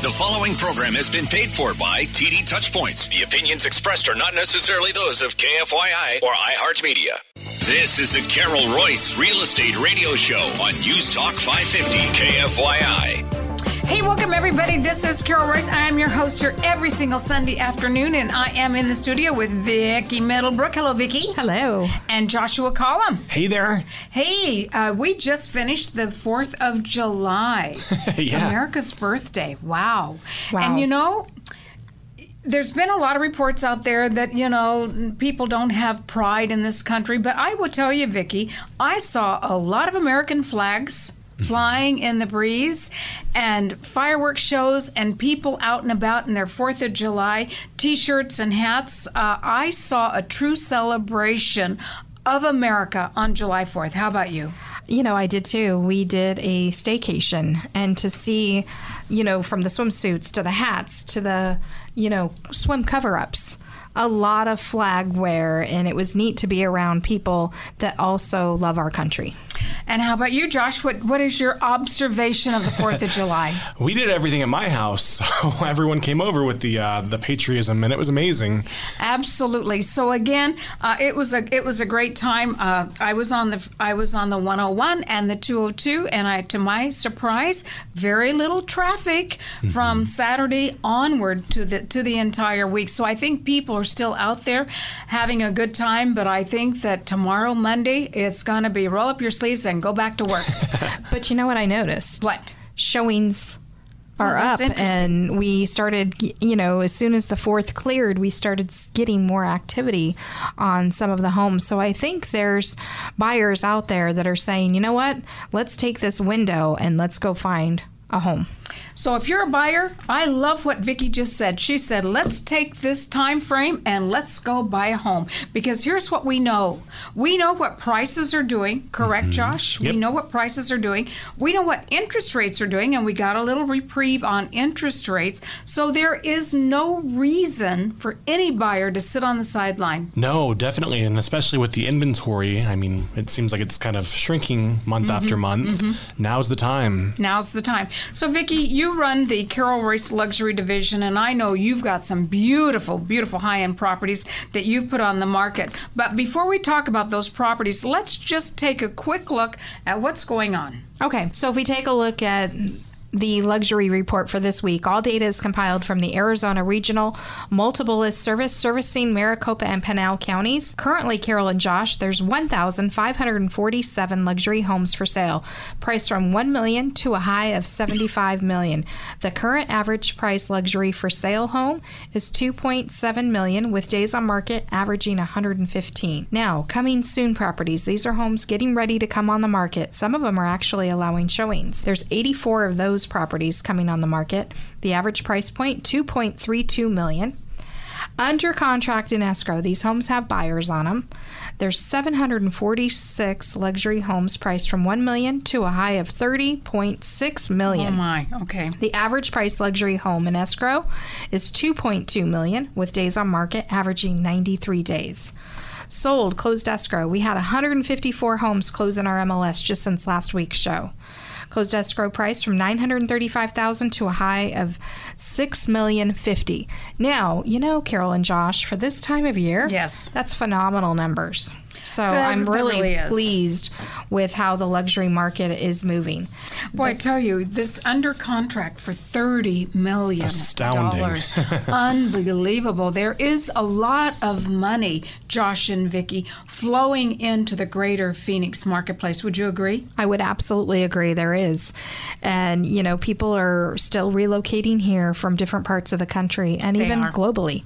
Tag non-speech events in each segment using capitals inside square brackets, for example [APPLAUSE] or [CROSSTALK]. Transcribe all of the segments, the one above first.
The following program has been paid for by TD Touchpoints. The opinions expressed are not necessarily those of KFYI or iHeartMedia. This is the Carol Royce Real Estate Radio Show on News Talk 550 KFYI. Hey, welcome everybody. This is Carol Royce. I am your host here every single Sunday afternoon, and I am in the studio with Vicki Middlebrook. Hello, Vicki. Hello. And Joshua Collum. Hey there. Hey, uh, we just finished the 4th of July. [LAUGHS] yeah. America's birthday. Wow. Wow. And you know, there's been a lot of reports out there that you know people don't have pride in this country, but I will tell you, Vicki, I saw a lot of American flags [LAUGHS] flying in the breeze and fireworks shows and people out and about in their Fourth of July T-shirts and hats. Uh, I saw a true celebration of America on July 4th. How about you? You know, I did too. We did a staycation, and to see, you know, from the swimsuits to the hats to the, you know, swim cover ups, a lot of flag wear, and it was neat to be around people that also love our country. And how about you, Josh? What What is your observation of the Fourth of [LAUGHS] July? We did everything at my house. [LAUGHS] So everyone came over with the uh, the patriotism, and it was amazing. Absolutely. So again, uh, it was a it was a great time. Uh, I was on the I was on the 101 and the 202, and I, to my surprise, very little traffic from Saturday onward to the to the entire week. So I think people are still out there having a good time. But I think that tomorrow, Monday, it's going to be roll up your sleeves and go back to work. [LAUGHS] But you know what I noticed? what? Showings are that's up, and we started, you know, as soon as the fourth cleared, we started getting more activity on some of the homes. So I think there's buyers out there that are saying, you know what, let's take this window and let's go find a home. So if you're a buyer, I love what Vicki just said. She said, "Let's take this time frame and let's go buy a home." Because here's what we know. We know what prices are doing, correct, mm-hmm. Josh? Yep. We know what prices are doing. We know what interest rates are doing and we got a little reprieve on interest rates. So there is no reason for any buyer to sit on the sideline. No, definitely, and especially with the inventory. I mean, it seems like it's kind of shrinking month mm-hmm. after month. Mm-hmm. Now's the time. Now's the time. So, Vicki, you run the Carol Royce Luxury Division, and I know you've got some beautiful, beautiful high end properties that you've put on the market. But before we talk about those properties, let's just take a quick look at what's going on. Okay, so if we take a look at the luxury report for this week, all data is compiled from the Arizona Regional Multiple List Service servicing Maricopa and Pinal counties. Currently, Carol and Josh, there's 1,547 luxury homes for sale, priced from 1 million to a high of 75 million. The current average price luxury for sale home is 2.7 million, with days on market averaging 115. Now, coming soon properties. These are homes getting ready to come on the market. Some of them are actually allowing showings. There's 84 of those properties coming on the market. The average price point 2.32 million. Under contract in escrow, these homes have buyers on them. There's 746 luxury homes priced from 1 million to a high of 30.6 million. Oh, my. Okay. The average price luxury home in escrow is 2.2 million with days on market averaging 93 days. Sold closed escrow. We had 154 homes close in our MLS just since last week's show. Closed escrow price from 935,000 to a high of 6,050. Now, you know Carol and Josh, for this time of year, Yes. that's phenomenal numbers. So That- I'm really, really pleased with how the luxury market is moving. Boy, I tell you, this under contract for thirty million Astounding. dollars, [LAUGHS] unbelievable. There is a lot of money, Josh and Vicky, flowing into the greater Phoenix marketplace. Would you agree? I would absolutely agree there is. And, you know, people are still relocating here from different parts of the country and They even are. globally.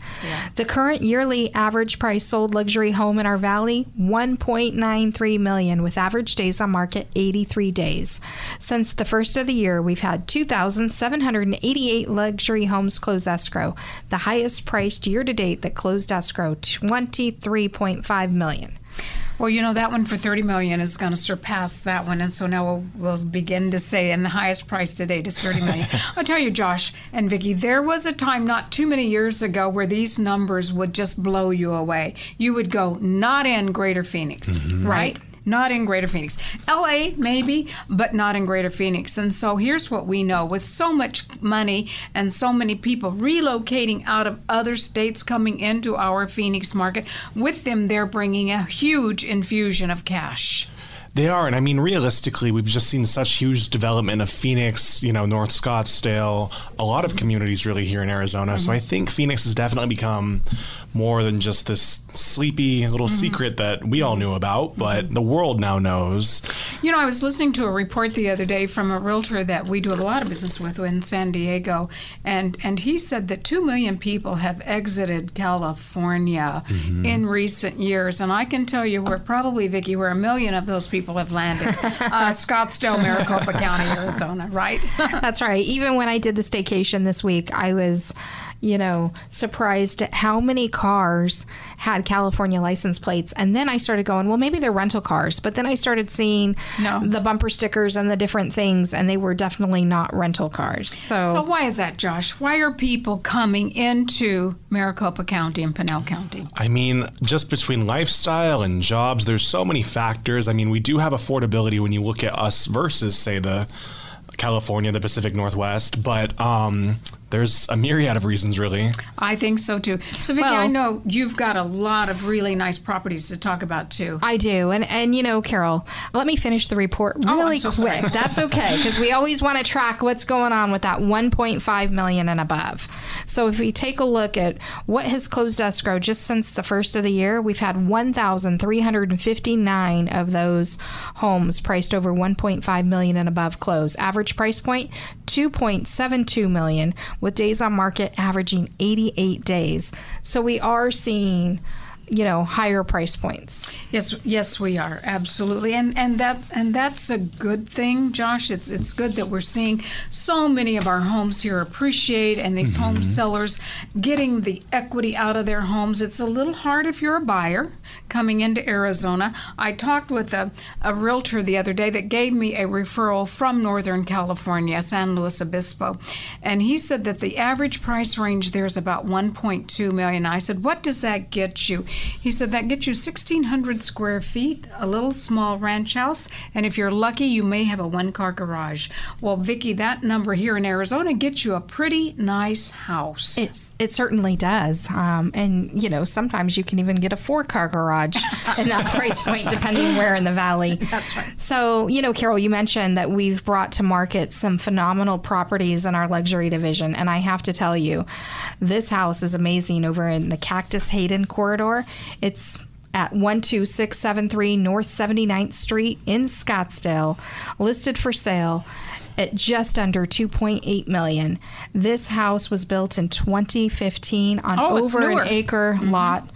The current yearly average price sold luxury home in our valley, 1.93 million with average days on market 83 days. Since the first of the year, we've had 2,788 luxury homes close escrow, the highest priced year to date that closed escrow, 23.5 million. Well, you know that one for thirty million is going to surpass that one, and so now we'll, we'll begin to say, and the highest price to date is thirty million. [LAUGHS] I'll tell you, Josh and Vicky, there was a time not too many years ago where these numbers would just blow you away. You would go, not in Greater Phoenix, mm-hmm. right? Not in Greater Phoenix. LA, maybe, but not in Greater Phoenix. And so here's what we know with so much money and so many people relocating out of other states coming into our Phoenix market, with them, they're bringing a huge infusion of cash. They are, and I mean, realistically, we've just seen such huge development of Phoenix, you know, North Scottsdale, a lot of communities really here in Arizona. So mm-hmm. I think Phoenix has definitely become more than just this sleepy little mm-hmm. secret that we all knew about, mm-hmm. but the world now knows. You know, I was listening to a report the other day from a realtor that we do a lot of business with in San Diego, and and he said that two million people have exited California mm-hmm. in recent years, and I can tell you, where probably Vicki, where a million of those people have landed, [LAUGHS] uh, Scottsdale, Maricopa County, Arizona, right? [LAUGHS] That's right. Even when I did the staycation this week, I was, you know, surprised at how many cars had California license plates. And then I started going, well, maybe they're rental cars. But then I started seeing No. the bumper stickers and the different things, and they were definitely not rental cars. So, so why is that, Josh? Why are people coming into Maricopa County and Pinal County? I mean, just between lifestyle and jobs, there's so many factors. I mean, we do have affordability when you look at us versus, say, the California, the Pacific Northwest, but um, there's a myriad of reasons, really. I think so too. So, Vicki, Well- I know you've got a lot of really nice properties to talk about too. I do. And and you know, Carol, let me finish the report Oh, really so quick. sorry. That's okay because we always want to track what's going on with that 1.5 million and above. So if we take a look at what has closed escrow just since the first of the year, we've had 1,359 of those homes priced over 1.5 million and above close. Average price point 2.72 million with days on market averaging 88 days. So we are seeing you know higher price points. Yes, yes, we are absolutely, and and that and that's a good thing, Josh. It's it's good that we're seeing so many of our homes here appreciate, and these home mm-hmm. sellers getting the equity out of their homes. It's a little hard if you're a buyer coming into Arizona. I talked with a, a realtor the other day that gave me a referral from Northern California, San Luis Obispo, and he said that the average price range there is about 1.2 million. I said, "What does that get you?" He said that gets you 1,600 square feet, a little small ranch house, and if you're lucky, you may have a one-car garage. Well, Vicki, that number here in Arizona gets you a pretty nice house. It's, it certainly does. Um, and, you know, sometimes you can even get a four car garage [LAUGHS] in that price point, depending where in the valley. [LAUGHS] That's right. So, you know, Carol, you mentioned that we've brought to market some phenomenal properties in our luxury division. And I have to tell you, this house is amazing over in the Cactus Hayden corridor. It's at 12673 North 79th Street in Scottsdale, listed for sale at just under 2.8 million. This house was built in 2015 on Oh, over an acre mm-hmm. lot.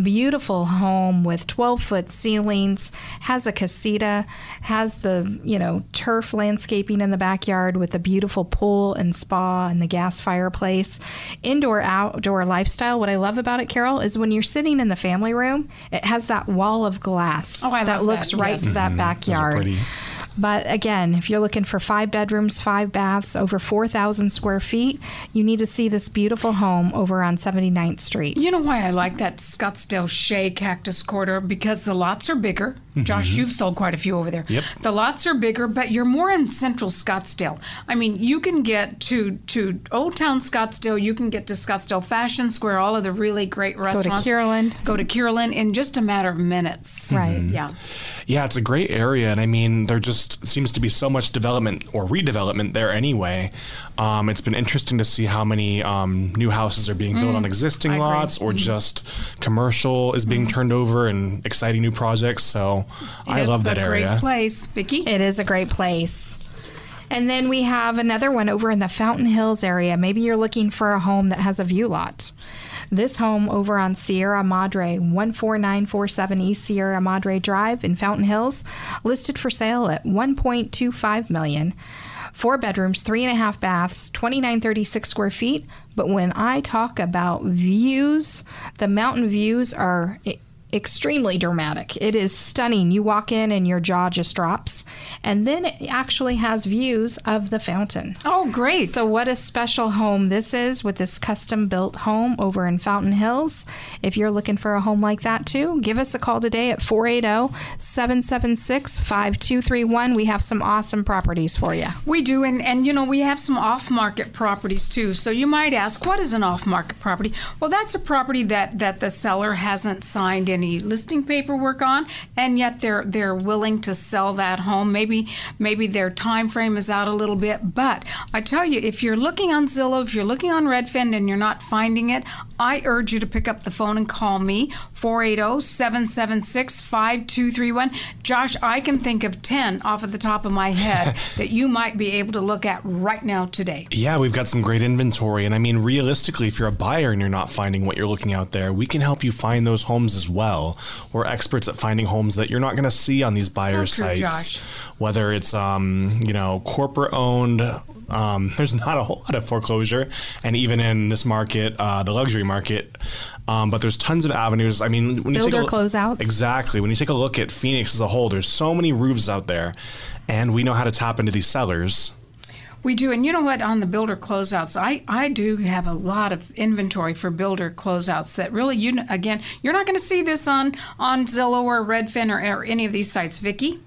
Beautiful home with 12 foot ceilings, has a casita, has the, you know, turf landscaping in the backyard with a beautiful pool and spa and the gas fireplace. Indoor outdoor lifestyle. What I love about it, Carol, is when you're sitting in the family room, it has that wall of glass Oh, I that looks that, right yes. to that mm-hmm. Those are backyard. Pretty. But again, if you're looking for five bedrooms, five baths, over 4,000 square feet, you need to see this beautiful home over on 79th Street. You know why I like that Scottsdale Shea Cactus Quarter? Because the lots are bigger. Mm-hmm. Josh, you've sold quite a few over there. Yep. The lots are bigger, but you're more in central Scottsdale. I mean, you can get to to Old Town Scottsdale, you can get to Scottsdale Fashion Square, all of the really great restaurants. Go to Kierland. Go to Kierland in just a matter of minutes. Right. Mm-hmm. Yeah. Yeah, it's a great area, and I mean, they're just seems to be so much development or redevelopment there anyway. Um, it's been interesting to see how many um, new houses are being built on existing I agree. lots, or just commercial is being turned over and exciting new projects. So I love that a area. great place, Vicki. It is a great place. And then we have another one over in the Fountain Hills area. Maybe you're looking for a home that has a view lot. This home over on Sierra Madre, 14947 East Sierra Madre Drive in Fountain Hills, listed for sale at 1.25 million. Four bedrooms, three and a half baths, 2936 square feet. But when I talk about views, the mountain views are extremely dramatic. It is stunning. You walk in and your jaw just drops. And then it actually has views of the fountain. Oh, great. So, what a special home this is with this custom built home over in Fountain Hills. If you're looking for a home like that too, give us a call today at 480 776 5231. We have some awesome properties for you. We do, and, and you know, we have some off market properties too. So you might ask, what is an off market property? Well, that's a property that, that the seller hasn't signed any listing paperwork on, and yet they're they're willing to sell that home. Maybe maybe their time frame is out a little bit. But I tell you, if you're looking on Zillow, if you're looking on Redfin and you're not finding it, I urge you to pick up the phone and call me 480-776-5231. Josh, I can think of 10 off of the top of my head [LAUGHS] that you might be able to look at right now today. Yeah, we've got some great inventory. And I mean, realistically, if you're a buyer and you're not finding what you're looking out there, we can help you find those homes as well. We're experts at finding homes that you're not going to see on these buyer So true, sites. Josh. Whether it's, um, you know, corporate owned, um, [LAUGHS] there's not a whole lot of foreclosure. And even in this market, uh, the luxury market, um, but there's tons of avenues. I mean, when you Builder take a, closeouts. Exactly. When you take a look at Phoenix as a whole, there's so many roofs out there, and we know how to tap into these sellers. We do, and you know what? On the builder closeouts, I, I do have a lot of inventory for builder closeouts that really you kn- again you're not going to see this on on Zillow or Redfin or, or any of these sites, Vicky.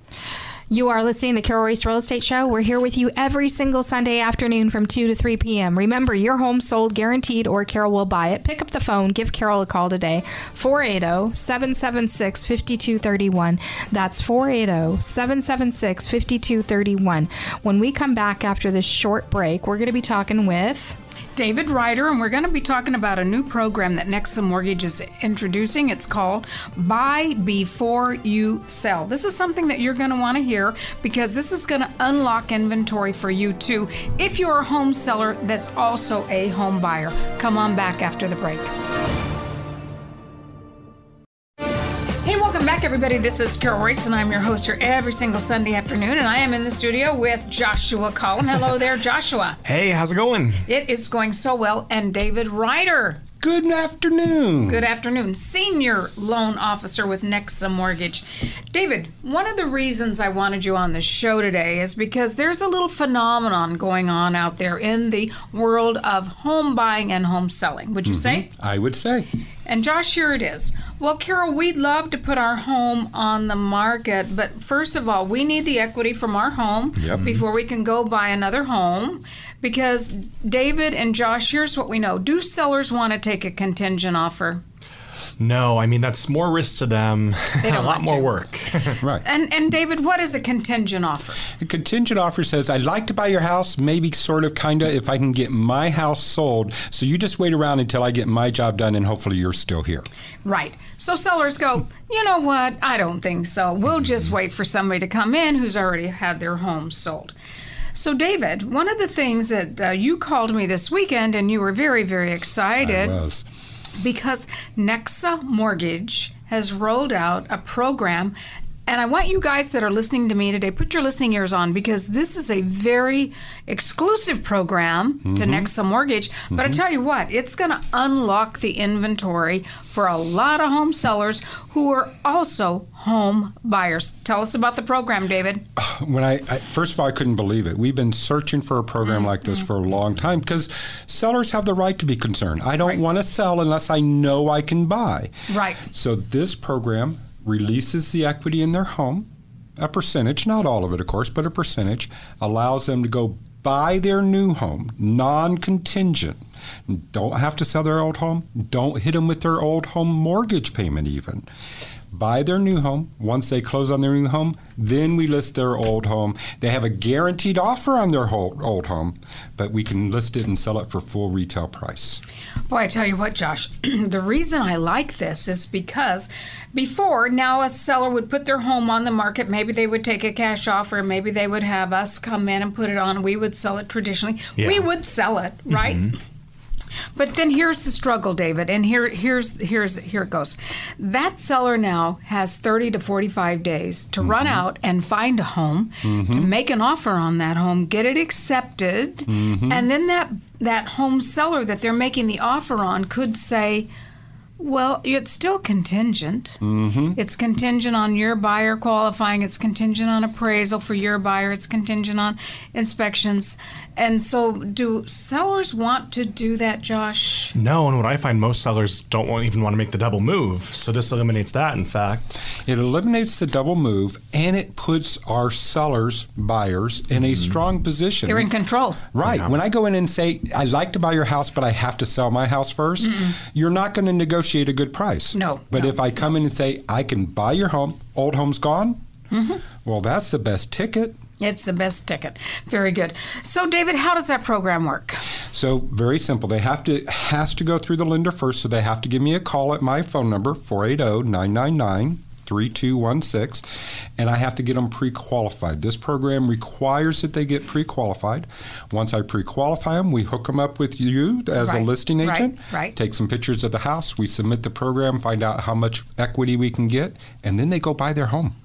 You are listening to the Carol Royce Real Estate Show. We're here with you every single Sunday afternoon from 2 to 3 p.m. Remember, your home sold guaranteed or Carol will buy it. Pick up the phone. Give Carol a call today. oh, 480 776 5231. That's oh, 480 776 5231. When we come back after this short break, we're going to be talking with. David Rider, and we're going to be talking about a new program that Nexa Mortgage is introducing. It's called Buy Before You Sell. This is something that you're going to want to hear because this is going to unlock inventory for you too if you're a home seller that's also a home buyer. Come on back after the break. Back, everybody. This is Carol Royce, and I'm your host here every single Sunday afternoon. And I am in the studio with Joshua Collum. Hello there, Joshua. [LAUGHS] Hey, how's it going? It is going so well. And David Rider. Good afternoon. Good afternoon. Senior loan officer with Nexa Mortgage. David, one of the reasons I wanted you on the show today is because there's a little phenomenon going on out there in the world of home buying and home selling. Would you mm-hmm. say? I would say. And Josh, here it is. Well, Carol, we'd love to put our home on the market, but first of all, we need the equity from our home Yep. Mm-hmm. before we can go buy another home. Because David and Josh, here's what we know: Do sellers want to take a contingent offer? No, I mean that's more risk to them. They [LAUGHS] a don't lot want more to. work. [LAUGHS] Right. And and David, what is a contingent offer? A contingent offer says, I'd like to buy your house, maybe sort of, kind of, if I can get my house sold. So you just wait around until I get my job done, and hopefully you're still here. Right. So sellers go, you know what? I don't think so. We'll just wait for somebody to come in who's already had their home sold. So, David, one of the things that uh, you called me this weekend, and you were very, very excited I was. Because Nexa Mortgage has rolled out a program. And I want you guys that are listening to me today, put your listening ears on because this is a very exclusive program to Nexa Mortgage. But I tell you what, it's going to unlock the inventory for a lot of home sellers who are also home buyers. Tell us about the program, David. [SIGHS] When I, I first of all, I couldn't believe it. We've been searching for a program Mm-hmm. like this for a long time because sellers have the right to be concerned. I don't want to sell unless I know I can buy. Right. So this program releases the equity in their home, a percentage, not all of it, of course, but a percentage, allows them to go buy their new home, non-contingent. Don't have to sell their old home. Don't hit them with their old home mortgage payment even. Buy their new home. Once they close on their new home, then we list their old home. They have a guaranteed offer on their whole old home, but we can list it and sell it for full retail price. Boy, I tell you what, Josh, [CLEARS THROAT] the reason I like this is because before, now a seller would put their home on the market. Maybe they would take a cash offer. Maybe they would have us come in and put it on. We would sell it traditionally. We would sell it, right? Mm-hmm. But then here's the struggle, David, and here here's here's here it goes. That seller now has 30 to 45 days to run mm-hmm. out and find a home, to mm-hmm. make an offer on that home, get it accepted, mm-hmm. and then that that home seller that they're making the offer on could say, Well, it's still contingent. Mm-hmm. It's contingent on your buyer qualifying. It's contingent on appraisal for your buyer. It's contingent on inspections. And so, do sellers want to do that, Josh? No, and what I find most sellers don't want, even want to make the double move. So this eliminates that. In fact, It eliminates the double move and it puts our sellers, buyers, in a strong position. They're in control. Right. When I go in and say, I'd like to buy your house, but I have to sell my house 1st you're not going to negotiate a good price. No, But no. if I come in and say, I can buy your home, old home's gone, Mm-hmm. well, that's the best ticket. It's the best ticket. Very good. So, David, how does that program work? So very simple. They have to has to go through the lender first, so they have to give me a call at my phone number oh, 480-999-3216 and I have to get them pre-qualified. This program requires that they get pre-qualified. Once I pre-qualify them, we hook them up with you as a Right, listing right, agent. right. Take some pictures of the house, we submit the program, find out how much equity we can get, and then they go buy their home.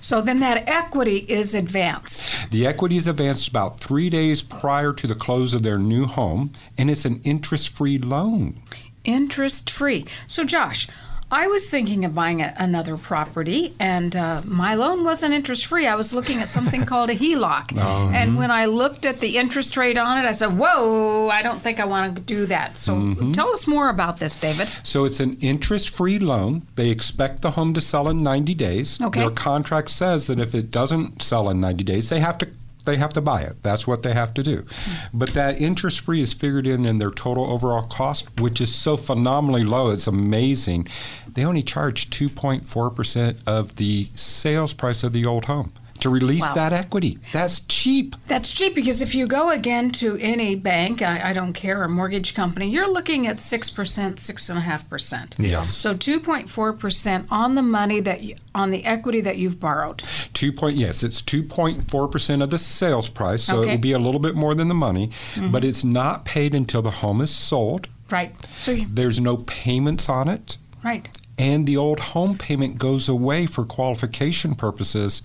So then that equity is advanced. The equity is advanced about three days prior to the close of their new home, and it's an interest-free loan. interest free. So, Josh, I was thinking of buying a, another property, and uh, my loan wasn't interest free. I was looking at something [LAUGHS] called a HELOC. And when I looked at the interest rate on it, I said, Whoa, I don't think I want to do that. So, tell us more about this, David. So it's an interest-free loan. They expect the home to sell in 90 days. Okay. Their contract says that if it doesn't sell in 90 days, they have to they have to buy it. That's what they have to do. Hmm. But that interest-free is figured in in their total overall cost, which is so phenomenally low. It's amazing. They only charge 2.4% of the sales price of the old home to release Wow. that equity. That's cheap. That's cheap because if you go again to any bank, I, I don't care, a mortgage company, you're looking at 6%, 6.5%. Yes. So 2.4% on the money that, you, on the equity that you've borrowed. Two point yes, it's two point four percent of the sales price, so it will be a little bit more than the money, mm-hmm. but it's not paid until the home is sold. Right. So, you, There's no payments on it, right. and the old home payment goes away for qualification purposes,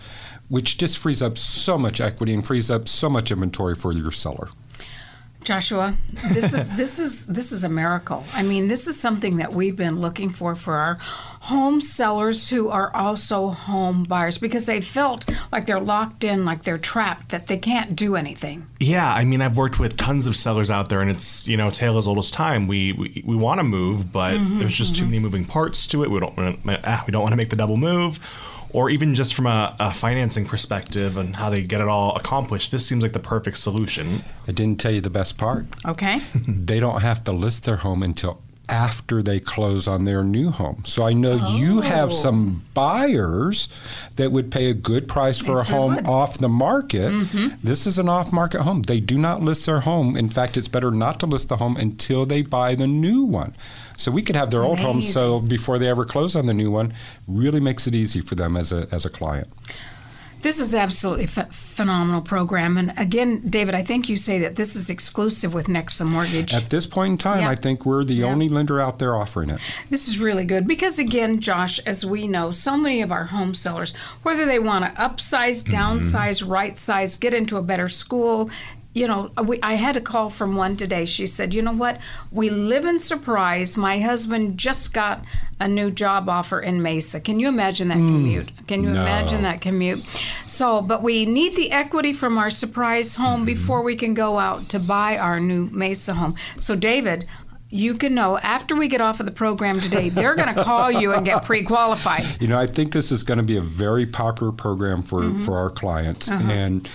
which just frees up so much equity and frees up so much inventory for your seller. Joshua, this is [LAUGHS] this is this is a miracle. I mean, this is something that we've been looking for for our home sellers who are also home buyers because they felt like they're locked in, like they're trapped, that they can't do anything. Yeah, I mean, I've worked with tons of sellers out there, and it's you know tale as old as time. We we, we want to move, but there's just too many moving parts to it. We don't wanna- ah, we don't want to make the double move, or even just from a, a financing perspective and how they get it all accomplished. This seems like the perfect solution. I didn't tell you the best part. Okay. [LAUGHS] they don't have to list their home until after they close on their new home. So I know you have Oh. some buyers that would pay a good price for Yes, a home would. Mm-hmm. off the market. This is an off market home. They do not list their home. In fact, it's better not to list the home until they buy the new one. So we could have their old home Amazing. so before they ever close on the new one, really makes it easy for them as a as a client. This is absolutely ph phenomenal program. And again, David, I think you say that this is exclusive with Nexa Mortgage. At this point in time. I think we're the only lender out there offering it. This is really good because, again, Josh, as we know, so many of our home sellers, whether they want to upsize, downsize, mm-hmm. right size, get into a better school, you know, we, I had a call from one today. She said, You know what? We live in Surprise. My husband just got a new job offer in Mesa. Can you imagine that commute? Can you no. imagine that commute? So, but we need the equity from our Surprise home before we can go out to buy our new Mesa home. So, David, you can know after we get off of the program today, they're going to call you and get pre-qualified. [LAUGHS] You know, I think this is going to be a very popular program for, Mm-hmm. for our clients Uh-huh. and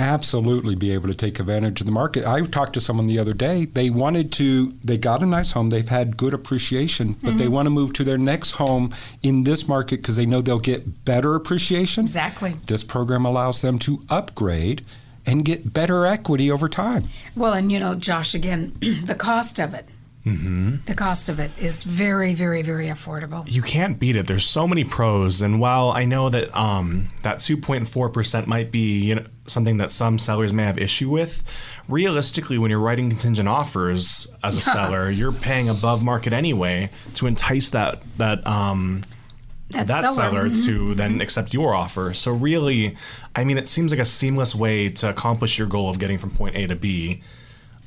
absolutely be able to take advantage of the market. I talked to someone the other day. They wanted to, they got a nice home, they've had good appreciation, but Mm-hmm. they want to move to their next home in this market because they know they'll get better appreciation. Exactly. This program allows them to upgrade and get better equity over time. Well, and you know, Josh, again, [CLEARS THROAT] the cost of it. Mm-hmm. The cost of it is very, very, very affordable. You can't beat it. There's so many pros, and while I know that um, that 2.4 percent might be you know something that some sellers may have issue with, realistically, when you're writing contingent offers as a seller, you're paying above market anyway to entice that that um, That that seller, seller, mhm. to then accept your offer. So really, I mean, it seems like a seamless way to accomplish your goal of getting from point A to B.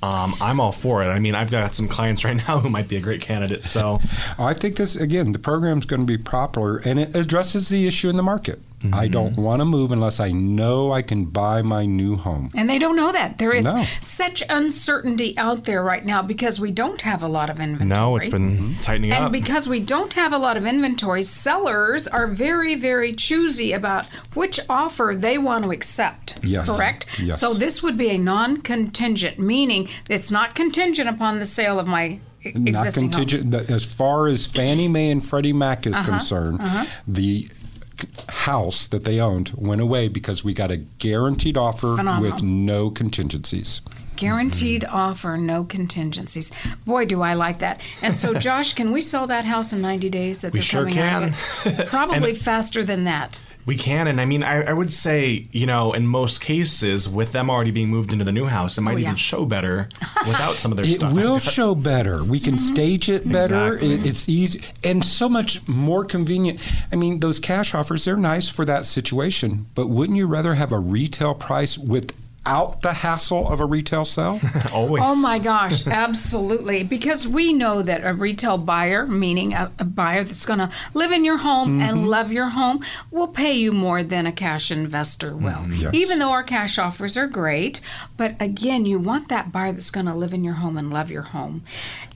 um, I'm all for it. I mean, I've got some clients right now [LAUGHS] who might be a great candidate. So [LAUGHS] I think this again, the program's going to be popular, and it addresses the issue in the market. I don't mm-hmm. want to move unless I know I can buy my new home. And they don't know that. There is No. such uncertainty out there right now because we don't have a lot of inventory. no, it's been mm-hmm. tightening And up. And because we don't have a lot of inventory, sellers are very, very choosy about which offer they want to accept. Yes. Correct? Yes. So this would be a non contingent, meaning it's not contingent upon the sale of my Not existing home. contingent. As far as Fannie Mae and Freddie Mac is Uh-huh, is concerned, uh-huh. the c- house that they owned went away because we got a guaranteed offer Phenomenal. with no contingencies. Guaranteed offer, no contingencies. Boy, do I like that. And so, [LAUGHS] Josh, can we sell that house in 90 days that We they're sure coming out of can. [LAUGHS] it? Probably faster than that. We can, and I mean, I, I would say, you know, in most cases, with them already being moved into the new house, it might Oh, yeah. even show better [LAUGHS] without some of their It stuff. It will show better. We can mm-hmm. stage it better. Exactly. It, it's easy and so much more convenient. I mean, those cash offers, they're nice for that situation, but wouldn't you rather have a retail price without the hassle of a retail sale? [LAUGHS] Always. Oh my gosh, absolutely. Because we know that a retail buyer, meaning a, a buyer that's going to live in your home Mm-hmm. and love your home, will pay you more than a cash investor will. Mm-hmm. Yes. Even though our cash offers are great, but again, you want that buyer that's going to live in your home and love your home.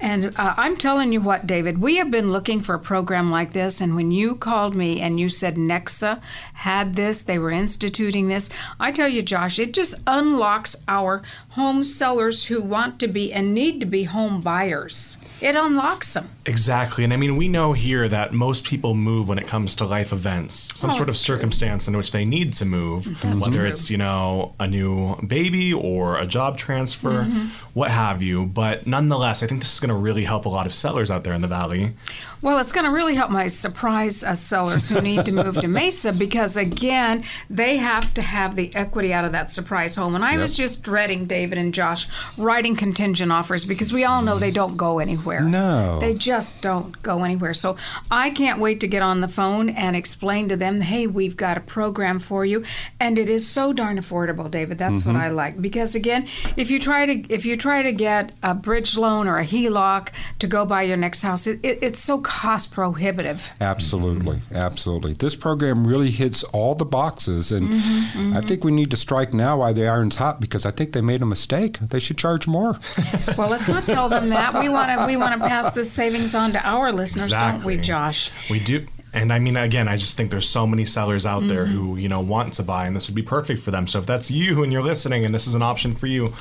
And uh, I'm telling you what, David, we have been looking for a program like this. And when you called me and you said Nexa had this, they were instituting this, I tell you, Josh, it just unlocks our home sellers who want to be and need to be home buyers. It unlocks them. Exactly. And I mean, we know here that most people move when it comes to life events, some Oh, sort of it's true. circumstance in which they need to move, whether it's, you know, a new baby or a job transfer, Mm-hmm. what have you. But nonetheless, I think this is going to really help a lot of sellers out there in the Valley. Well, it's going to really help my Surprise uh, sellers who need to move to Mesa [LAUGHS] because, again, they have to have the equity out of that Surprise home. And I was just dreading David and Josh writing contingent offers because we all know they don't go anywhere. No. They just don't go anywhere. So I can't wait to get on the phone and explain to them, hey, we've got a program for you. And it is so darn affordable, David. That's what I like. Because, again, if you try to if you try to get a bridge loan or a HELOC to go buy your next house, it, it, it's so cost prohibitive. Absolutely, absolutely. This program really hits all the boxes, and Mm-hmm, I think we need to strike now while the iron's hot because I think they made a mistake. They should charge more. [LAUGHS] Well, let's not tell them that. We want to we want to pass this savings on to our listeners, don't we, Josh? We do. And I mean, again, I just think there's so many sellers out there who, you know, want to buy, and this would be perfect for them. So if that's you and you're listening and this is an option for you,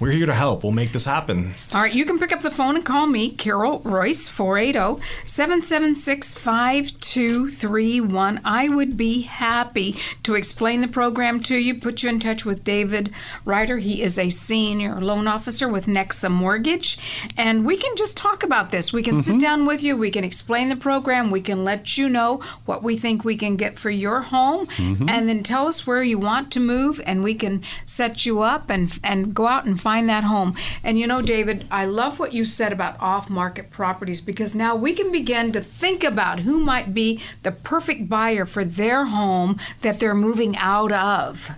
we're here to help. We'll make this happen. All right, you can pick up the phone and call me, Carol Royce, oh, 480 776 5231. I would be happy to explain the program to you, put you in touch with David Rider. He is a senior loan officer with Nexa Mortgage, and we can just talk about this. We can sit mm-hmm. down with you, we can explain the program, we can let you know what we think we can get for your home, mm-hmm. and then tell us where you want to move, and we can set you up and, and go out and find that home. And you know, David, I love what you said about off market properties because now we can begin to think about who might be the perfect buyer for their home that they're moving out of.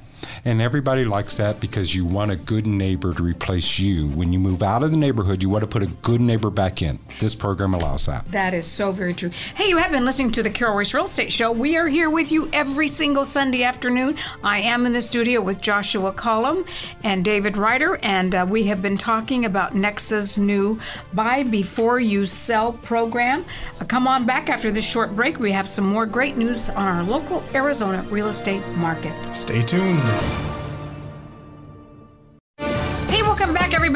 And everybody likes that because you want a good neighbor to replace you. When you move out of the neighborhood, you want to put a good neighbor back in. This program allows that. That is so very true. Hey, you have been listening to the Carol Royce Real Estate Show. We are here with you every single Sunday afternoon. I am in the studio with Joshua Cullum and David Rider, and uh, we have been talking about Nexa's new Buy Before You Sell program. Uh, come on back after this short break. We have some more great news on our local Arizona real estate market. Stay tuned. Welcome back,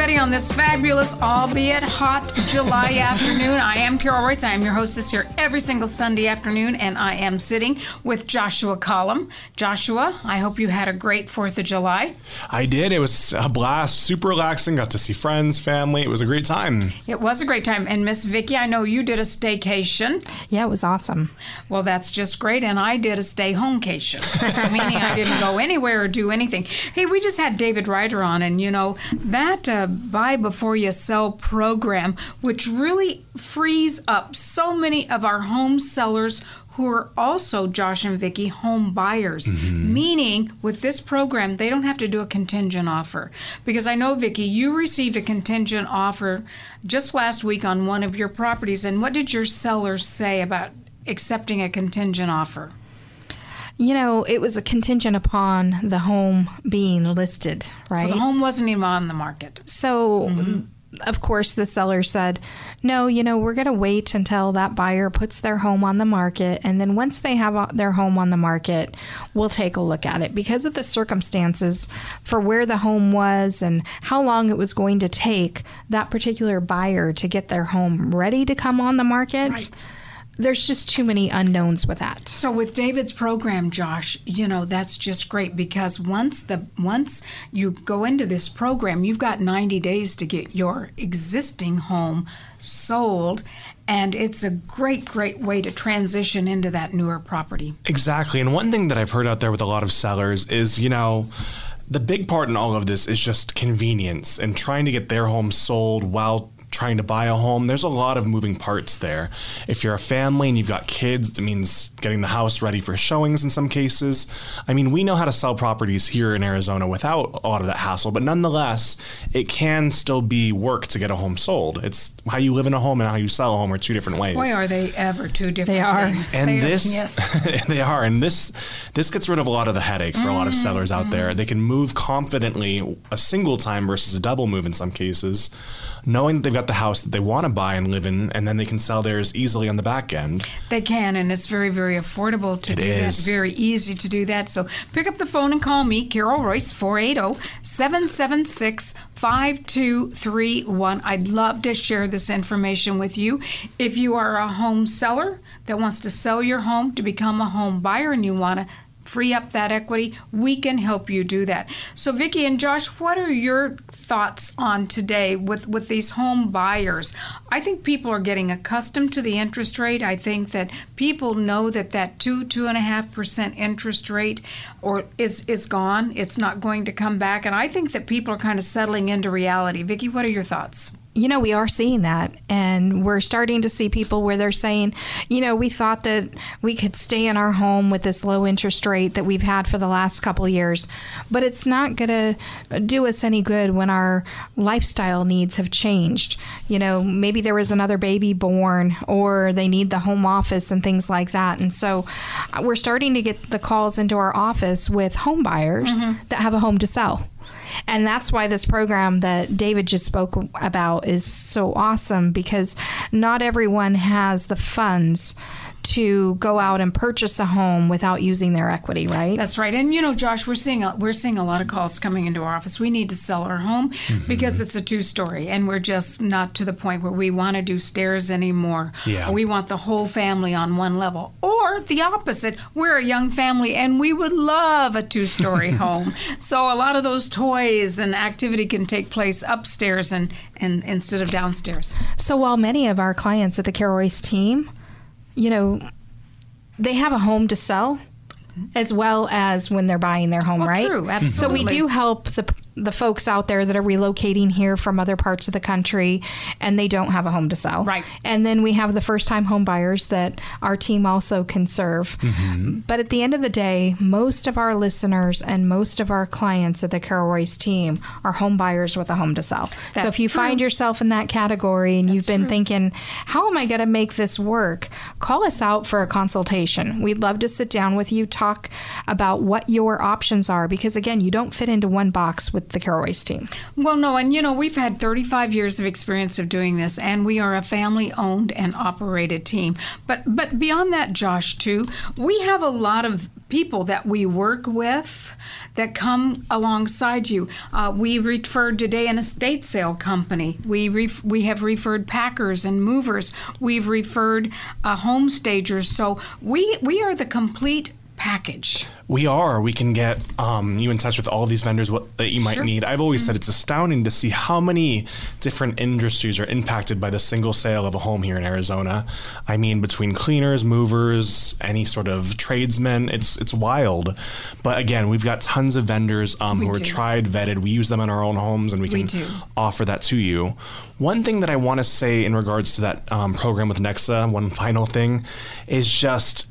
everybody, on this fabulous, albeit hot July [LAUGHS] afternoon. I am Carol Royce. I am your hostess here every single Sunday afternoon, and I am sitting with Joshua Collum. Joshua, I hope you had a great 4th of July. I did. It was a blast, super relaxing. Got to see friends, family. It was a great time. It was a great time. And Miss Vicky, I know you did a staycation. Yeah, it was awesome. Well, that's just great. And I did a stay homecation, [LAUGHS] meaning I didn't go anywhere or do anything. Hey, we just had David Rider on, and you know, that uh, buy before you sell program, which really frees up so many of our home sellers who are also Josh and Vicky home buyers. Mm-hmm. Meaning, with this program, they don't have to do a contingent offer. Because I know, Vicky, you received a contingent offer just last week on one of your properties. And what did your sellers say about accepting a contingent offer? You know, it was a contingent upon the home being listed, right? So the home wasn't even on the market. So, of course, the seller said, No, you know, we're going to wait until that buyer puts their home on the market. And then once they have uh, their home on the market, we'll take a look at it. Because of the circumstances for where the home was and how long it was going to take that particular buyer to get their home ready to come on the market. Right. There's just too many unknowns with that. So with David's program, Josh, you know that's just great because once the once you go into this program, you've got 90 days to get your existing home sold, and it's a great, great way to transition into that newer property. Exactly. And one thing that I've heard out there with a lot of sellers is, you know, the big part in all of this is just convenience and trying to get their home sold while trying to buy a home. There's a lot of moving parts there. If you're a family and you've got kids, it means getting the house ready for showings in some cases. I mean, we know how to sell properties here in Arizona without a lot of that hassle, but nonetheless, it can still be work to get a home sold. It's how you live in a home and how you sell a home are two different ways. Why are they ever two different They are. things. and They are- this yes. [LAUGHS] they are and this this gets rid of a lot of the headache for a lot of mm-hmm, sellers out there mm-hmm. they can move confidently a single time versus a double move in some cases knowing that they've got the house that they want to buy and live in and then they can sell theirs easily on the back end They can, and it's very, very affordable to It do is. that. Very easy to do that. So pick up the phone and call me, Carol Royce, oh, 480 776 5231. I'd love to share this information with you. If you are a home seller that wants to sell your home to become a home buyer and you want to free up that equity, we can help you do that. So Vicki and Josh, what are your thoughts on today with with these home buyers? I think people are getting accustomed to the interest rate. I think that people know that that two two and a half percent interest rate or is is gone. It's not going to come back, and I think that people are kind of settling into reality. Vicki, what are your thoughts? you know, we are seeing that, and we're starting to see people where they're saying, you know, we thought that we could stay in our home with this low interest rate that we've had for the last couple of years, but it's not going to do us any good when our lifestyle needs have changed. You know, maybe there was another baby born, or they need the home office and things like that. And so uh, we're starting to get the calls into our office with home buyers that have a home to sell. And that's why this program that David just spoke about is so awesome because not everyone has the funds to go out and purchase a home without using their equity, right? That's right. And you know, Josh, we're seeing a, we're seeing a lot of calls coming into our office. We need to sell our home mm-hmm. because it's a two-story, and we're just not to the point where we want to do stairs anymore. Yeah. We want the whole family on one level, or the opposite. We're a young family, and we would love a two-story [LAUGHS] home. So a lot of those toys and activity can take place upstairs and, and instead of downstairs. So while many of our clients at the Carol Royce team, you know, they have a home to sell mm-hmm. as well as when they're buying their home, Well, right? true, So we do help the the folks out there that are relocating here from other parts of the country and they don't have a home to sell. Right. And then we have the first time home buyers that our team also can serve. Mm-hmm. But at the end of the day, most of our listeners and most of our clients at the Carol Royce team are home buyers with a home to sell. so if you true. find yourself in that category and you've been true. thinking, how am I going to make this work? Call us out for a consultation. We'd love to sit down with you, talk about what your options are, because again, you don't fit into one box with the Royce team. Well, no, and you know, we've had 35 years of experience of doing this, and we are a family owned and operated team. But, but beyond that, Josh, too, we have a lot of people that we work with that come alongside you. Uh, we referred today an estate sale company. We ref- we have referred packers and movers. We've referred uh, home stagers. So we we are the complete package. We are. We can get um, you in touch with all these vendors what, that you might Sure. need. I've always said it's astounding to see how many different industries are impacted by the single sale of a home here in Arizona. I mean, between cleaners, movers, any sort of tradesmen, it's it's wild. But again, we've got tons of vendors um, who are tried, vetted. We use them in our own homes, and we We can do. offer that to you. One thing that I want to say in regards to that um, program with Nexa, one final thing, is just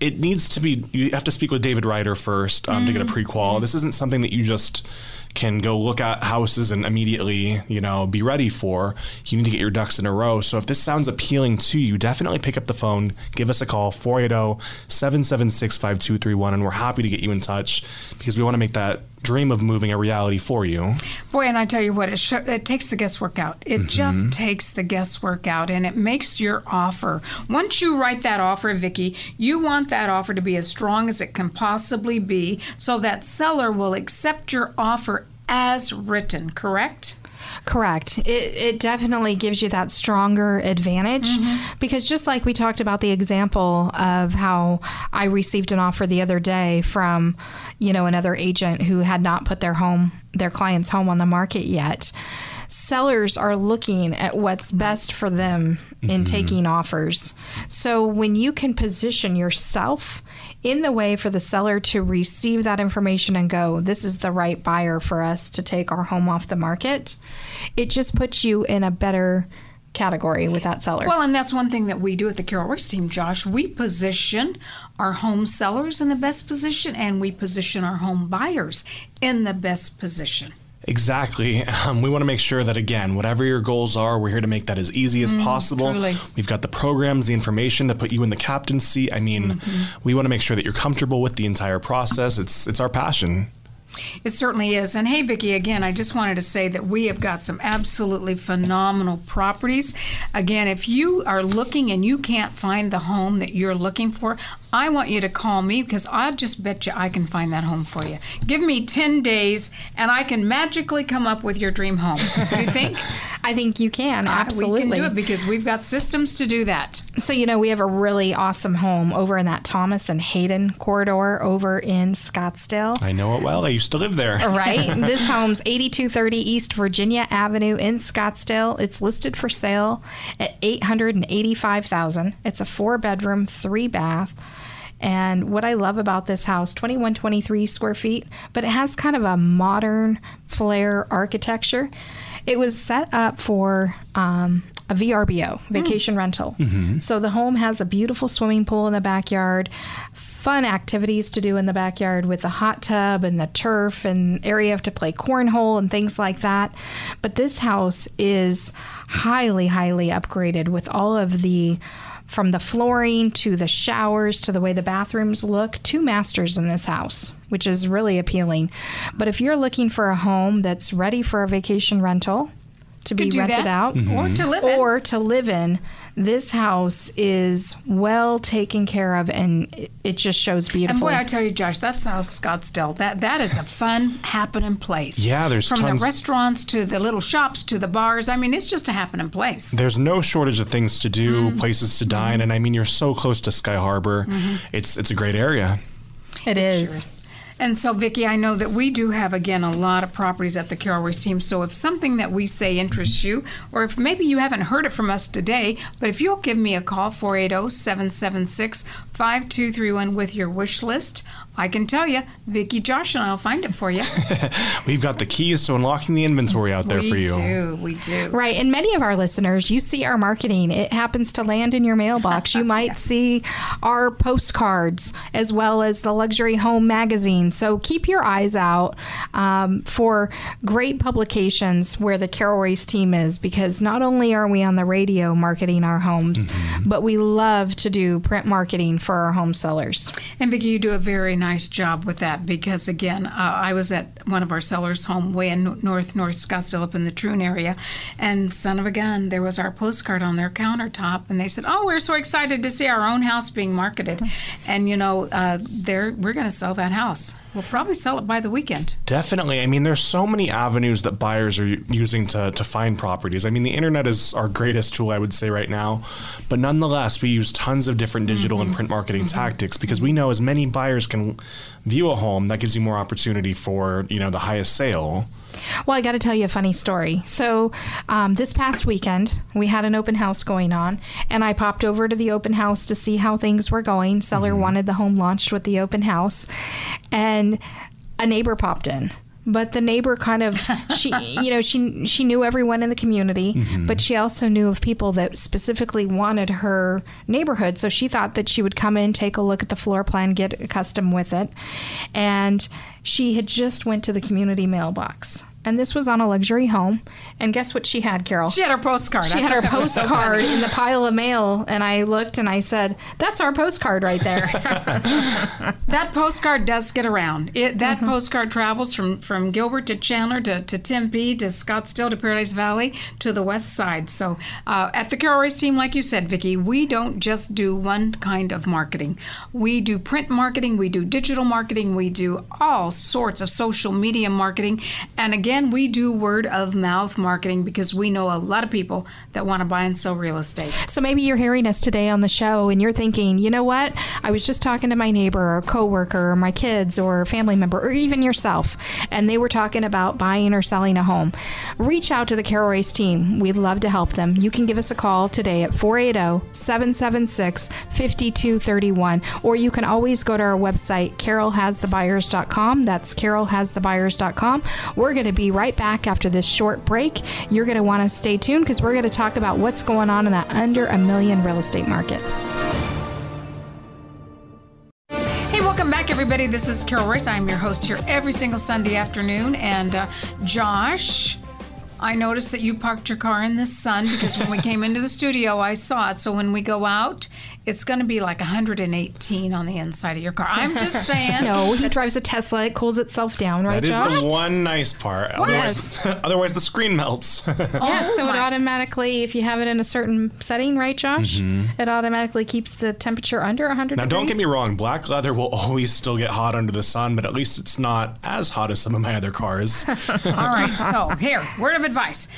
it needs to be. You have to speak with David Rider first um, to get a prequal. This isn't something that you just can go look at houses and immediately, you know, be ready for. You need to get your ducks in a row. So if this sounds appealing to you, definitely pick up the phone, give us a call, oh, 480-776-5231, and we're happy to get you in touch because we want to make that dream of moving a reality for you. Boy, and I tell you what, it, sh- it takes the guesswork out. It mm-hmm. just takes the guesswork out, and it makes your offer. Once you write that offer, Vicky, you want that offer to be as strong as it can possibly be, so that seller will accept your offer as written. Correct? Correct. It, it definitely gives you that stronger advantage mm-hmm. because just like we talked about the example of how I received an offer the other day from, you know, another agent who had not put their home, their client's home on the market yet. Sellers are looking at what's best for them in mm-hmm. taking offers. So when you can position yourself in the way for the seller to receive that information and go, this is the right buyer for us to take our home off the market, it just puts you in a better category with that seller. Well, and that's one thing that we do at the Carol Royce team, Josh. We position our home sellers in the best position, and we position our home buyers in the best position. Exactly. [LAUGHS] Um, we want to make sure that, again, whatever your goals are, we're here to make that as easy as possible. truly. We've got the programs, the information to put you in the captain's seat. I mean, we want to make sure that you're comfortable with the entire process. It's it's our passion. It certainly is. And hey, Vicki, again, I just wanted to say that we have got some absolutely phenomenal properties. Again, if you are looking and you can't find the home that you're looking for, I want you to call me because I just bet you I can find that home for you. Give me 10 days and I can magically come up with your dream home. Do you think? [LAUGHS] I think you can, Uh, absolutely. We can do it because we've got systems to do that. So, you know, we have a really awesome home over in that Thomas and Hayden corridor over in Scottsdale. I know it well. I used to live there. Right. this home's 8230 East Virginia Avenue in Scottsdale. It's listed for sale at 885,000. It's a four bedroom, three bath. And what I love about this house, 2123 square feet, but it has kind of a modern flair architecture. It was set up for um, a VRBO, vacation rental. So the home has a beautiful swimming pool in the backyard, fun activities to do in the backyard with the hot tub and the turf and area to play cornhole and things like that. But this house is highly, highly upgraded with all of the from the flooring to the showers to the way the bathrooms look, two masters in this house, which is really appealing. But if you're looking for a home that's ready for a vacation rental to be Could do rented that. out Or to live in. or to live in, this house is well taken care of and it, it just shows beautiful. And boy, I tell you, Josh, that's how Scottsdale. That that is a fun happening place. Yeah, there's from tons- the restaurants to the little shops to the bars. I mean, it's just a happening place. There's no shortage of things to do, Mm-hmm. places to dine, and I mean you're so close to Sky Harbor. It's it's a great area. it is. And so, Vicki, I know that we do have again a lot of properties at the Carol Royce team. So, if something that we say interests you, or if maybe you haven't heard it from us today, but if you'll give me a call oh, 480-776-5231 with your wish list, I can tell you, Vicki, Josh, and I'll find it for you. [LAUGHS] We've got the keys to unlocking the inventory out there we for you. We do, we do. Right. And many of our listeners, you see our marketing. It happens to land in your mailbox. You [LAUGHS] might see our postcards as well as the Luxury Home magazine. So keep your eyes out um, for great publications where the Carol Royce team is because not only are we on the radio marketing our homes, but we love to do print marketing for our home sellers. And Vicki, you do a very nice job with that because, again, uh, I was at one of our sellers' home way in North North Scottsdale, up in the Troon area, and son of a gun, there was our postcard on their countertop, and they said, "Oh, we're so excited to see our own house being marketed," and you know, uh, we're going to sell that house. We'll probably sell it by the weekend. Definitely. I mean, there's so many avenues that buyers are using to, to find properties. I mean, the internet is our greatest tool, I would say, right now. But nonetheless, we use tons of different digital and mm-hmm. print marketing mm-hmm. tactics because we know as many buyers can view a home, that gives you more opportunity for, you know, the highest sale. Well, I got to tell you a funny story. So, um, this past weekend, we had an open house going on, and I popped over to the open house to see how things were going. Seller wanted the home launched with the open house, and a neighbor popped in. But the neighbor kind of she [LAUGHS] you know she she knew everyone in the community, mm-hmm. but she also knew of people that specifically wanted her neighborhood. So she thought that she would come in, take a look at the floor plan, get accustomed with it, and she had just went to the community mailbox. And this was on a luxury home. And guess what she had, Carol? She had her postcard. She I had her [LAUGHS] was so postcard in the pile of mail, and I looked and I said, "That's our postcard right there." [LAUGHS] That postcard does get around. It that postcard travels from from Gilbert to Chandler to, to Tempe to Scottsdale to Paradise Valley to the West Side. So uh, at the Carol Royce team, like you said, Vicki, we don't just do one kind of marketing. We do print marketing, we do digital marketing, we do all sorts of social media marketing, and again, we do word of mouth marketing because we know a lot of people that want to buy and sell real estate. so maybe you're hearing us today on the show, and you're thinking, you know what? I was just talking to my neighbor, or coworker, or my kids, or family member, or even yourself, and they were talking about buying or selling a home. Reach out to the Carol team. We'd love to help them. You can give us a call today at 480 776 5231, or you can always go to our website, carolhasthebuyers.com. That's carolhasthebuyers.com. We're going to be right back after this short break. You're going to want to stay tuned because we're going to talk about what's going on in that under a million real estate market. Hey, welcome back, everybody. This is Carol Royce. I'm your host here every single Sunday afternoon. And uh, Josh, I noticed that you parked your car in the sun because when we [LAUGHS] came into the studio, I saw it. So when we go out, it's going to be like 118 on the inside of your car. I'm just [LAUGHS] saying. No, he drives a Tesla. It cools itself down, right, That is Josh? the one nice part. Otherwise, [LAUGHS] otherwise the screen melts. Oh yes, so it automatically, if you have it in a certain setting, right, Josh? Mm-hmm. It automatically keeps the temperature under 100 Now, don't get me wrong. Black leather will always still get hot under the sun, but at least it's not as hot as some of my other cars. All right. So here, word of advice.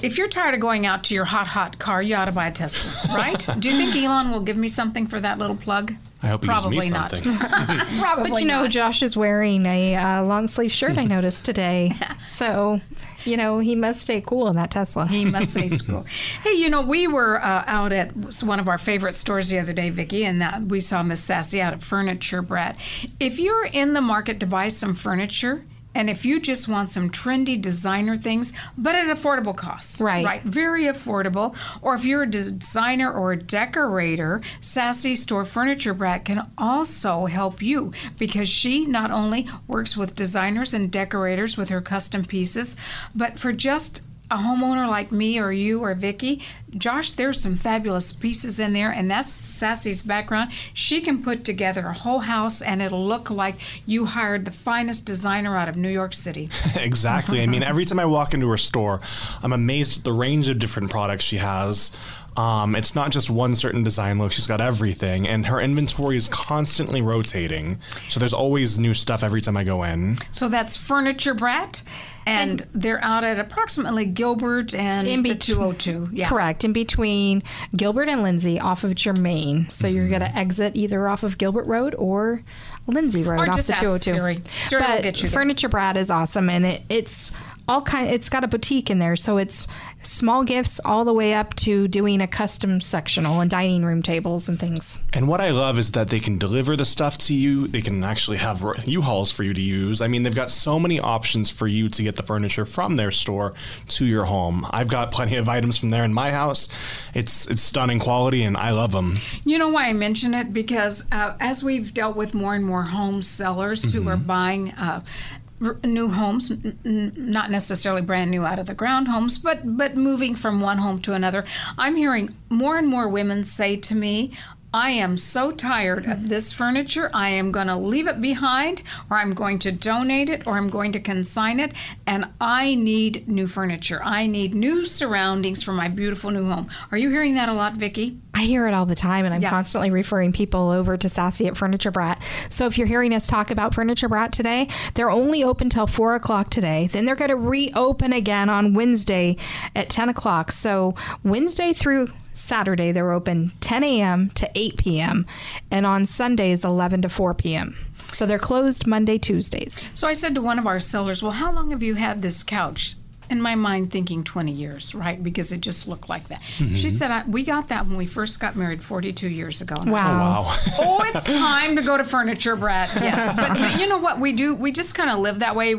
If you're tired of going out to your hot, hot car, you ought to buy a Tesla, [LAUGHS] right? Do you think Elon will give me something for that little plug? I hope he Probably gives me not. something. [LAUGHS] Probably But you know, not. Josh is wearing a uh, long sleeve shirt, I [LAUGHS] noticed today. So, you know, he must stay cool in that Tesla. He must say school. hey, you know, we were uh, out at one of our favorite stores the other day, Vicki, and uh, we saw Miss Sassy out at Furniture Brat. If you're in the market to buy some furniture, and if you just want some trendy designer things, but at affordable costs, Right. Right, very affordable. Or if you're a designer or a decorator, Sassy Store Furniture Brat can also help you because she not only works with designers and decorators with her custom pieces, but for just a homeowner like me or you or Vicky, Josh, there's some fabulous pieces in there, and that's Sassy's background. She can put together a whole house, and it'll look like you hired the finest designer out of New York City. [LAUGHS] exactly. I mean, every time I walk into her store, I'm amazed at the range of different products she has. Um, it's not just one certain design look, she's got everything, and her inventory is constantly rotating. So there's always new stuff every time I go in. So that's Furniture Brat, and, they're out at approximately Gilbert and In the 202. Yeah. Correct. In between Gilbert and Lindsay off of Germann. So you're mm-hmm. going to exit either off of Gilbert Road or Lindsay Road Or off just the oh ask 202. Siri. Siri will but get you. Furniture Brat is awesome and it, it's all kind it's got a boutique in there so it's small gifts all the way up to doing a custom sectional and dining room tables and things. And what I love is that they can deliver the stuff to you. They can actually have U-Hauls for you to use. I mean, they've got so many options for you to get the furniture from their store to your home. I've got plenty of items from there in my house. It's it's stunning quality, and I love them. You know why I mention it? Because uh, as we've dealt with more and more home sellers who are buying uh, r- new homes, n- n- not necessarily brand new out of the ground homes, but but moving from one home to another, I'm hearing more and more women say to me. I am so tired of this furniture. I am going to leave it behind, or I'm going to donate it, or I'm going to consign it, and I need new furniture. I need new surroundings for my beautiful new home. Are you hearing that a lot, Vicki? I hear it all the time, and I'm Yeah. constantly referring people over to Sassy at Furniture Brat. So if you're hearing us talk about Furniture Brat today, they're only open till four o'clock today. Then they're going to reopen again on Wednesday at 10 o'clock. So Wednesday through Saturday, they're open 10 a.m. to 8 p.m., and on Sundays, 11 to 4 p.m. So they're closed Monday, Tuesdays. So I said to one of our sellers, Well, how long have you had this couch? In my mind, thinking 20 years, right? Because it just looked like that. She said, I, We got that when we first got married 42 years ago. And I Wow. Wow. oh, it's time to go to Furniture Brat. [LAUGHS] Yes, but, but you know what we do? We just kind of live that way.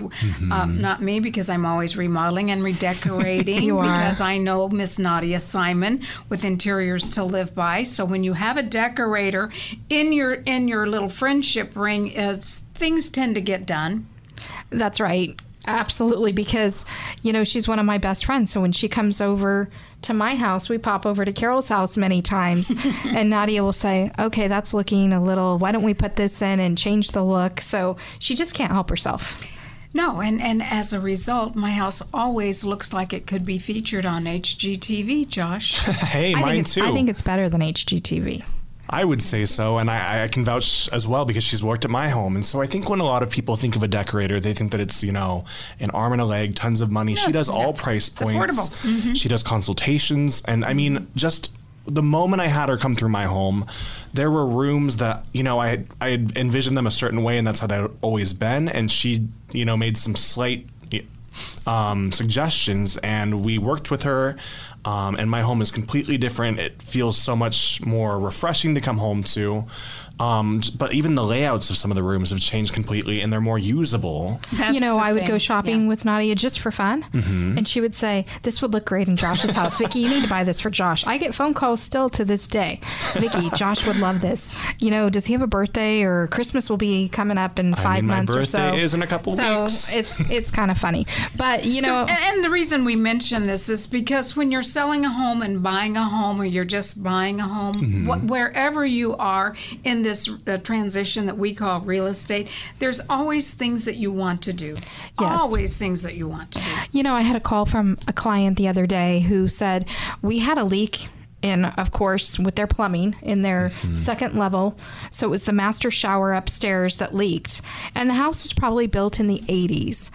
Um, not me because I'm always remodeling and redecorating. [LAUGHS] You are. because I know Miss Nadia Simon with Interiors to Live By. So when you have a decorator in your in your little friendship ring, it's, things tend to get done. That's right. Absolutely. Because, you know, she's one of my best friends. So when she comes over to my house, we pop over to Carol's house many times. [LAUGHS] and Nadia will say, okay, that's looking a little, why don't we put this in and change the look? So she just can't help herself. No, and, and as a result, my house always looks like it could be featured on HGTV, Josh. [LAUGHS] hey, I mine too. I think it's better than HGTV. I would say so, and I, I can vouch as well because she's worked at my home. And so I think when a lot of people think of a decorator, they think that it's you know an arm and a leg, tons of money. she does all price it's affordable. Mm-hmm. points. She does consultations, and I mean just. The moment I had her come through my home, there were rooms that you know I had, I had envisioned them a certain way, and that's how they've always been. And she, you know, made some slight um, suggestions, and we worked with her. Um, and my home is completely different. It feels so much more refreshing to come home to. Um, but even the layouts of some of the rooms have changed completely, and they're more usable. That's you know, the I would thing. go shopping Yeah. with Nadia just for fun. And she would say, This would look great in Josh's house. Vicky, you need to buy this for Josh. I get phone calls still to this day. Vicky, [LAUGHS] Josh would love this. You know, does he have a birthday or Christmas will be coming up in five mean, months or so? birthday is in a couple so weeks. it's it's kind of funny. But, you know, And, and the reason we mention this is because when you're selling a home and buying a home, or you're just buying a home, Mm-hmm. wh- wherever you are in this uh, transition that we call real estate, there's always things that you want to do. Yes. Always things that you want to do. You know, I had a call from a client the other day who said we had a leak in, of course, with their plumbing in their second level. So it was the master shower upstairs that leaked. And the house was probably built in the 80s.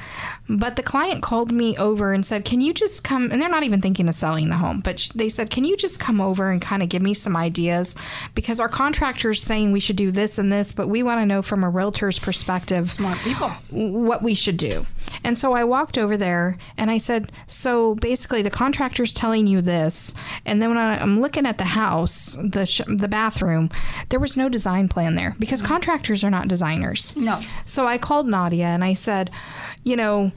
But the client called me over and said, Can you just come? And they're not even thinking of selling the home, but they said, Can you just come over and kind of give me some ideas? Because our contractor's saying we should do this and this, but we want to know from a realtor's perspective Smart people. what we should do. And so I walked over there and I said, So basically, the contractor's telling you this. And then when I'm looking at the house, the, sh- the bathroom, there was no design plan there because mm. contractors are not designers. No. So I called Nadia and I said, You know,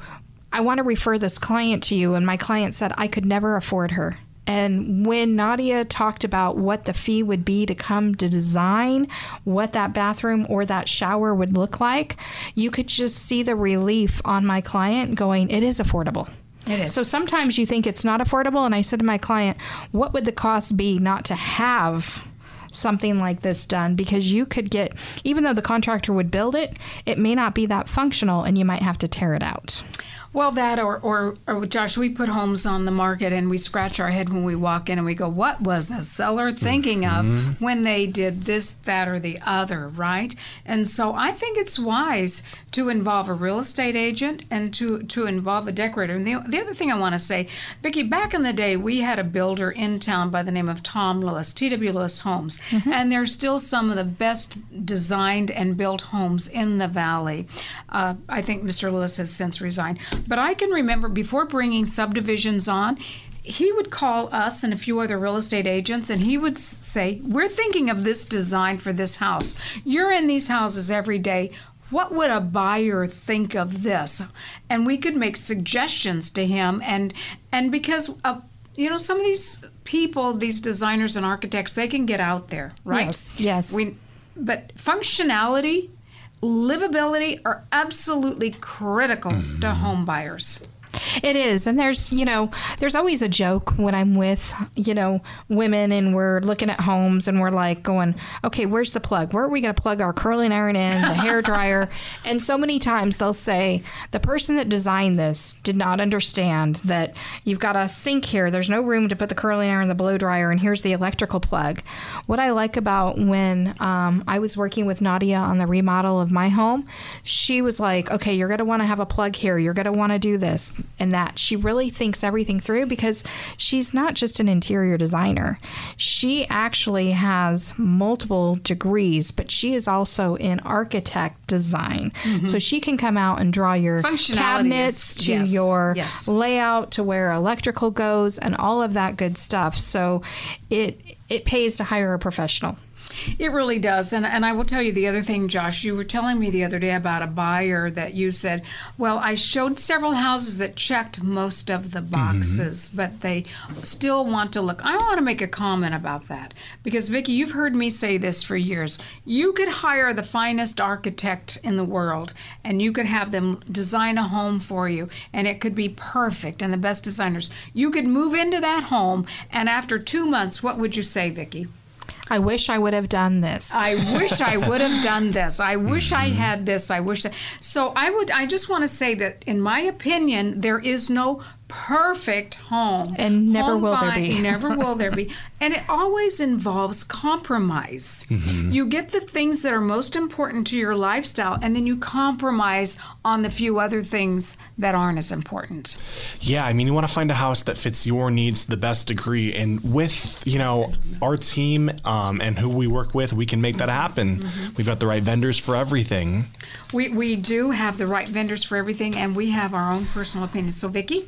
I want to refer this client to you. And my client said, I could never afford her. And when Nadia talked about what the fee would be to come to design what that bathroom or that shower would look like, you could just see the relief on my client going, it is affordable. It is. So sometimes you think it's not affordable. And I said to my client, what would the cost be not to have something like this done? Because you could get, even though the contractor would build it, it may not be that functional and you might have to tear it out. Well, that or, or, or Josh, we put homes on the market and we scratch our head when we walk in and we go, what was the seller thinking of when they did this, that, or the other, right? And so I think it's wise to involve a real estate agent and to, to involve a decorator. And the, the other thing I want to say, Vicki, back in the day, we had a builder in town by the name of Tom Lewis, T.W. Lewis Homes, and there's still some of the best designed and built homes in the valley. Uh, I think Mr. Lewis has since resigned. But I can remember before bringing subdivisions on, he would call us and a few other real estate agents and he would say, We're thinking of this design for this house. You're in these houses every day. What would a buyer think of this? And we could make suggestions to him and and because uh, you know some of these people, these designers and architects, they can get out there, right? Yes, yes. We, but functionality, livability are absolutely critical to mm-hmm. home buyers. It is. And there's, you know, there's always a joke when I'm with, you know, women and we're looking at homes and we're like going, okay, where's the plug? Where are we going to plug our curling iron in, the [LAUGHS] hair dryer? and so many times they'll say, the person that designed this did not understand that you've got a sink here. There's no room to put the curling iron, in the blow dryer, and here's the electrical plug. What I like about when um, I was working with Nadia on the remodel of my home, she was like, okay, you're going to want to have a plug here. You're going to want to do this and that. She really thinks everything through because she's not just an interior designer. She actually has multiple degrees, but she is also in architect design. Mm-hmm. So she can come out and draw your cabinets to yes, your yes. layout to where electrical goes and all of that good stuff. So it it pays to hire a professional. It really does. And and I will tell you the other thing, Josh, you were telling me the other day about a buyer that you said, well, I showed several houses that checked most of the mm-hmm. boxes, but they still want to look. I want to make a comment about that because Vicki, you've heard me say this for years. You could hire the finest architect in the world and you could have them design a home for you and it could be perfect and the best designers. You could move into that home and after 2 months, what would you say, Vicki? I wish I would have done this. I wish I would have done [LAUGHS] this. I wish I had this. I wish. That. So I would. I just want to say that, in my opinion, there is no perfect home, And never Home will there be. never will there be, [LAUGHS] and it always involves compromise. You get the things that are most important to your lifestyle, and then you compromise on the few other things that aren't as important. Yeah, I mean, you want to find a house that fits your needs to the best degree, and with you know our team um, and who we work with, we can make that happen. We've got the right vendors for everything. We we do have the right vendors for everything, and we have our own personal opinions. So, Vicki.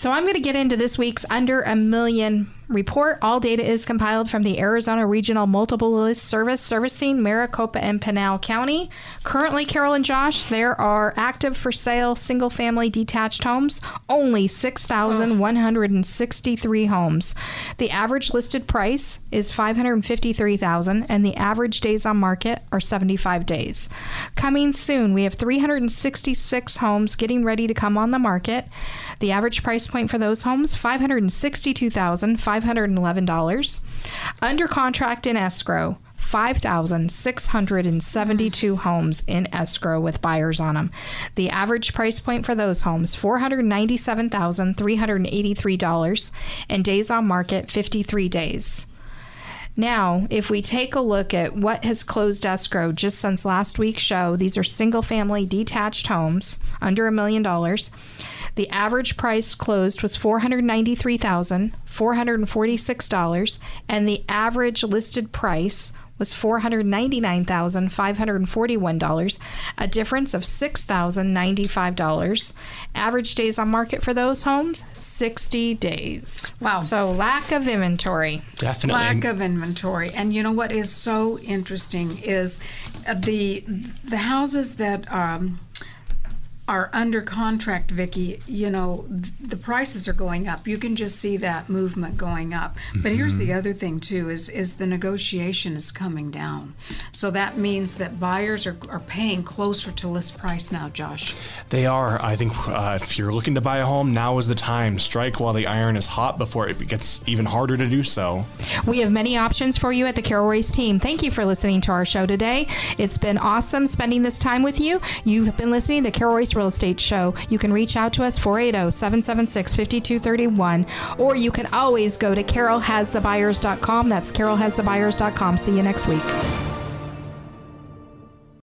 So I'm going to get into this week's Under a Million report. All data is compiled from the Arizona Regional Multiple List Service servicing Maricopa and Pinal County. Currently, Carol and Josh, there are active for sale single family detached homes, only 6,163 homes. The average listed price is 553,000 and the average days on market are 75 days. Coming soon, we have 366 homes getting ready to come on the market. The average price point for those homes $562,511. Under contract in escrow 5,672 homes in escrow with buyers on them. The average price point for those homes $497,383 and days on market 53 days. Now, if we take a look at what has closed escrow just since last week's show, these are single family detached homes under a million dollars. The average price closed was $493,446, and the average listed price was $499,541, a difference of $6,095. Average days on market for those homes, 60 days. Wow. So lack of inventory. Definitely. lack of inventory. And you know what is so interesting is uh, the the houses that um, are under contract, Vicky. You know th- the prices are going up. You can just see that movement going up. But here's the other thing too: is is the negotiation is coming down. So that means that buyers are, are paying closer to list price now, Josh. They are. I think uh, if you're looking to buy a home, now is the time. Strike while the iron is hot before it gets even harder to do so. We have many options for you at the Carol Royce team. Thank you for listening to our show today. It's been awesome spending this time with you. You've been listening to the Carol Royce Real Estate Show. You can reach out to us 480 776 5231, or you can always go to carolhasthebuyers.com. That's carolhasthebuyers.com. See you next week.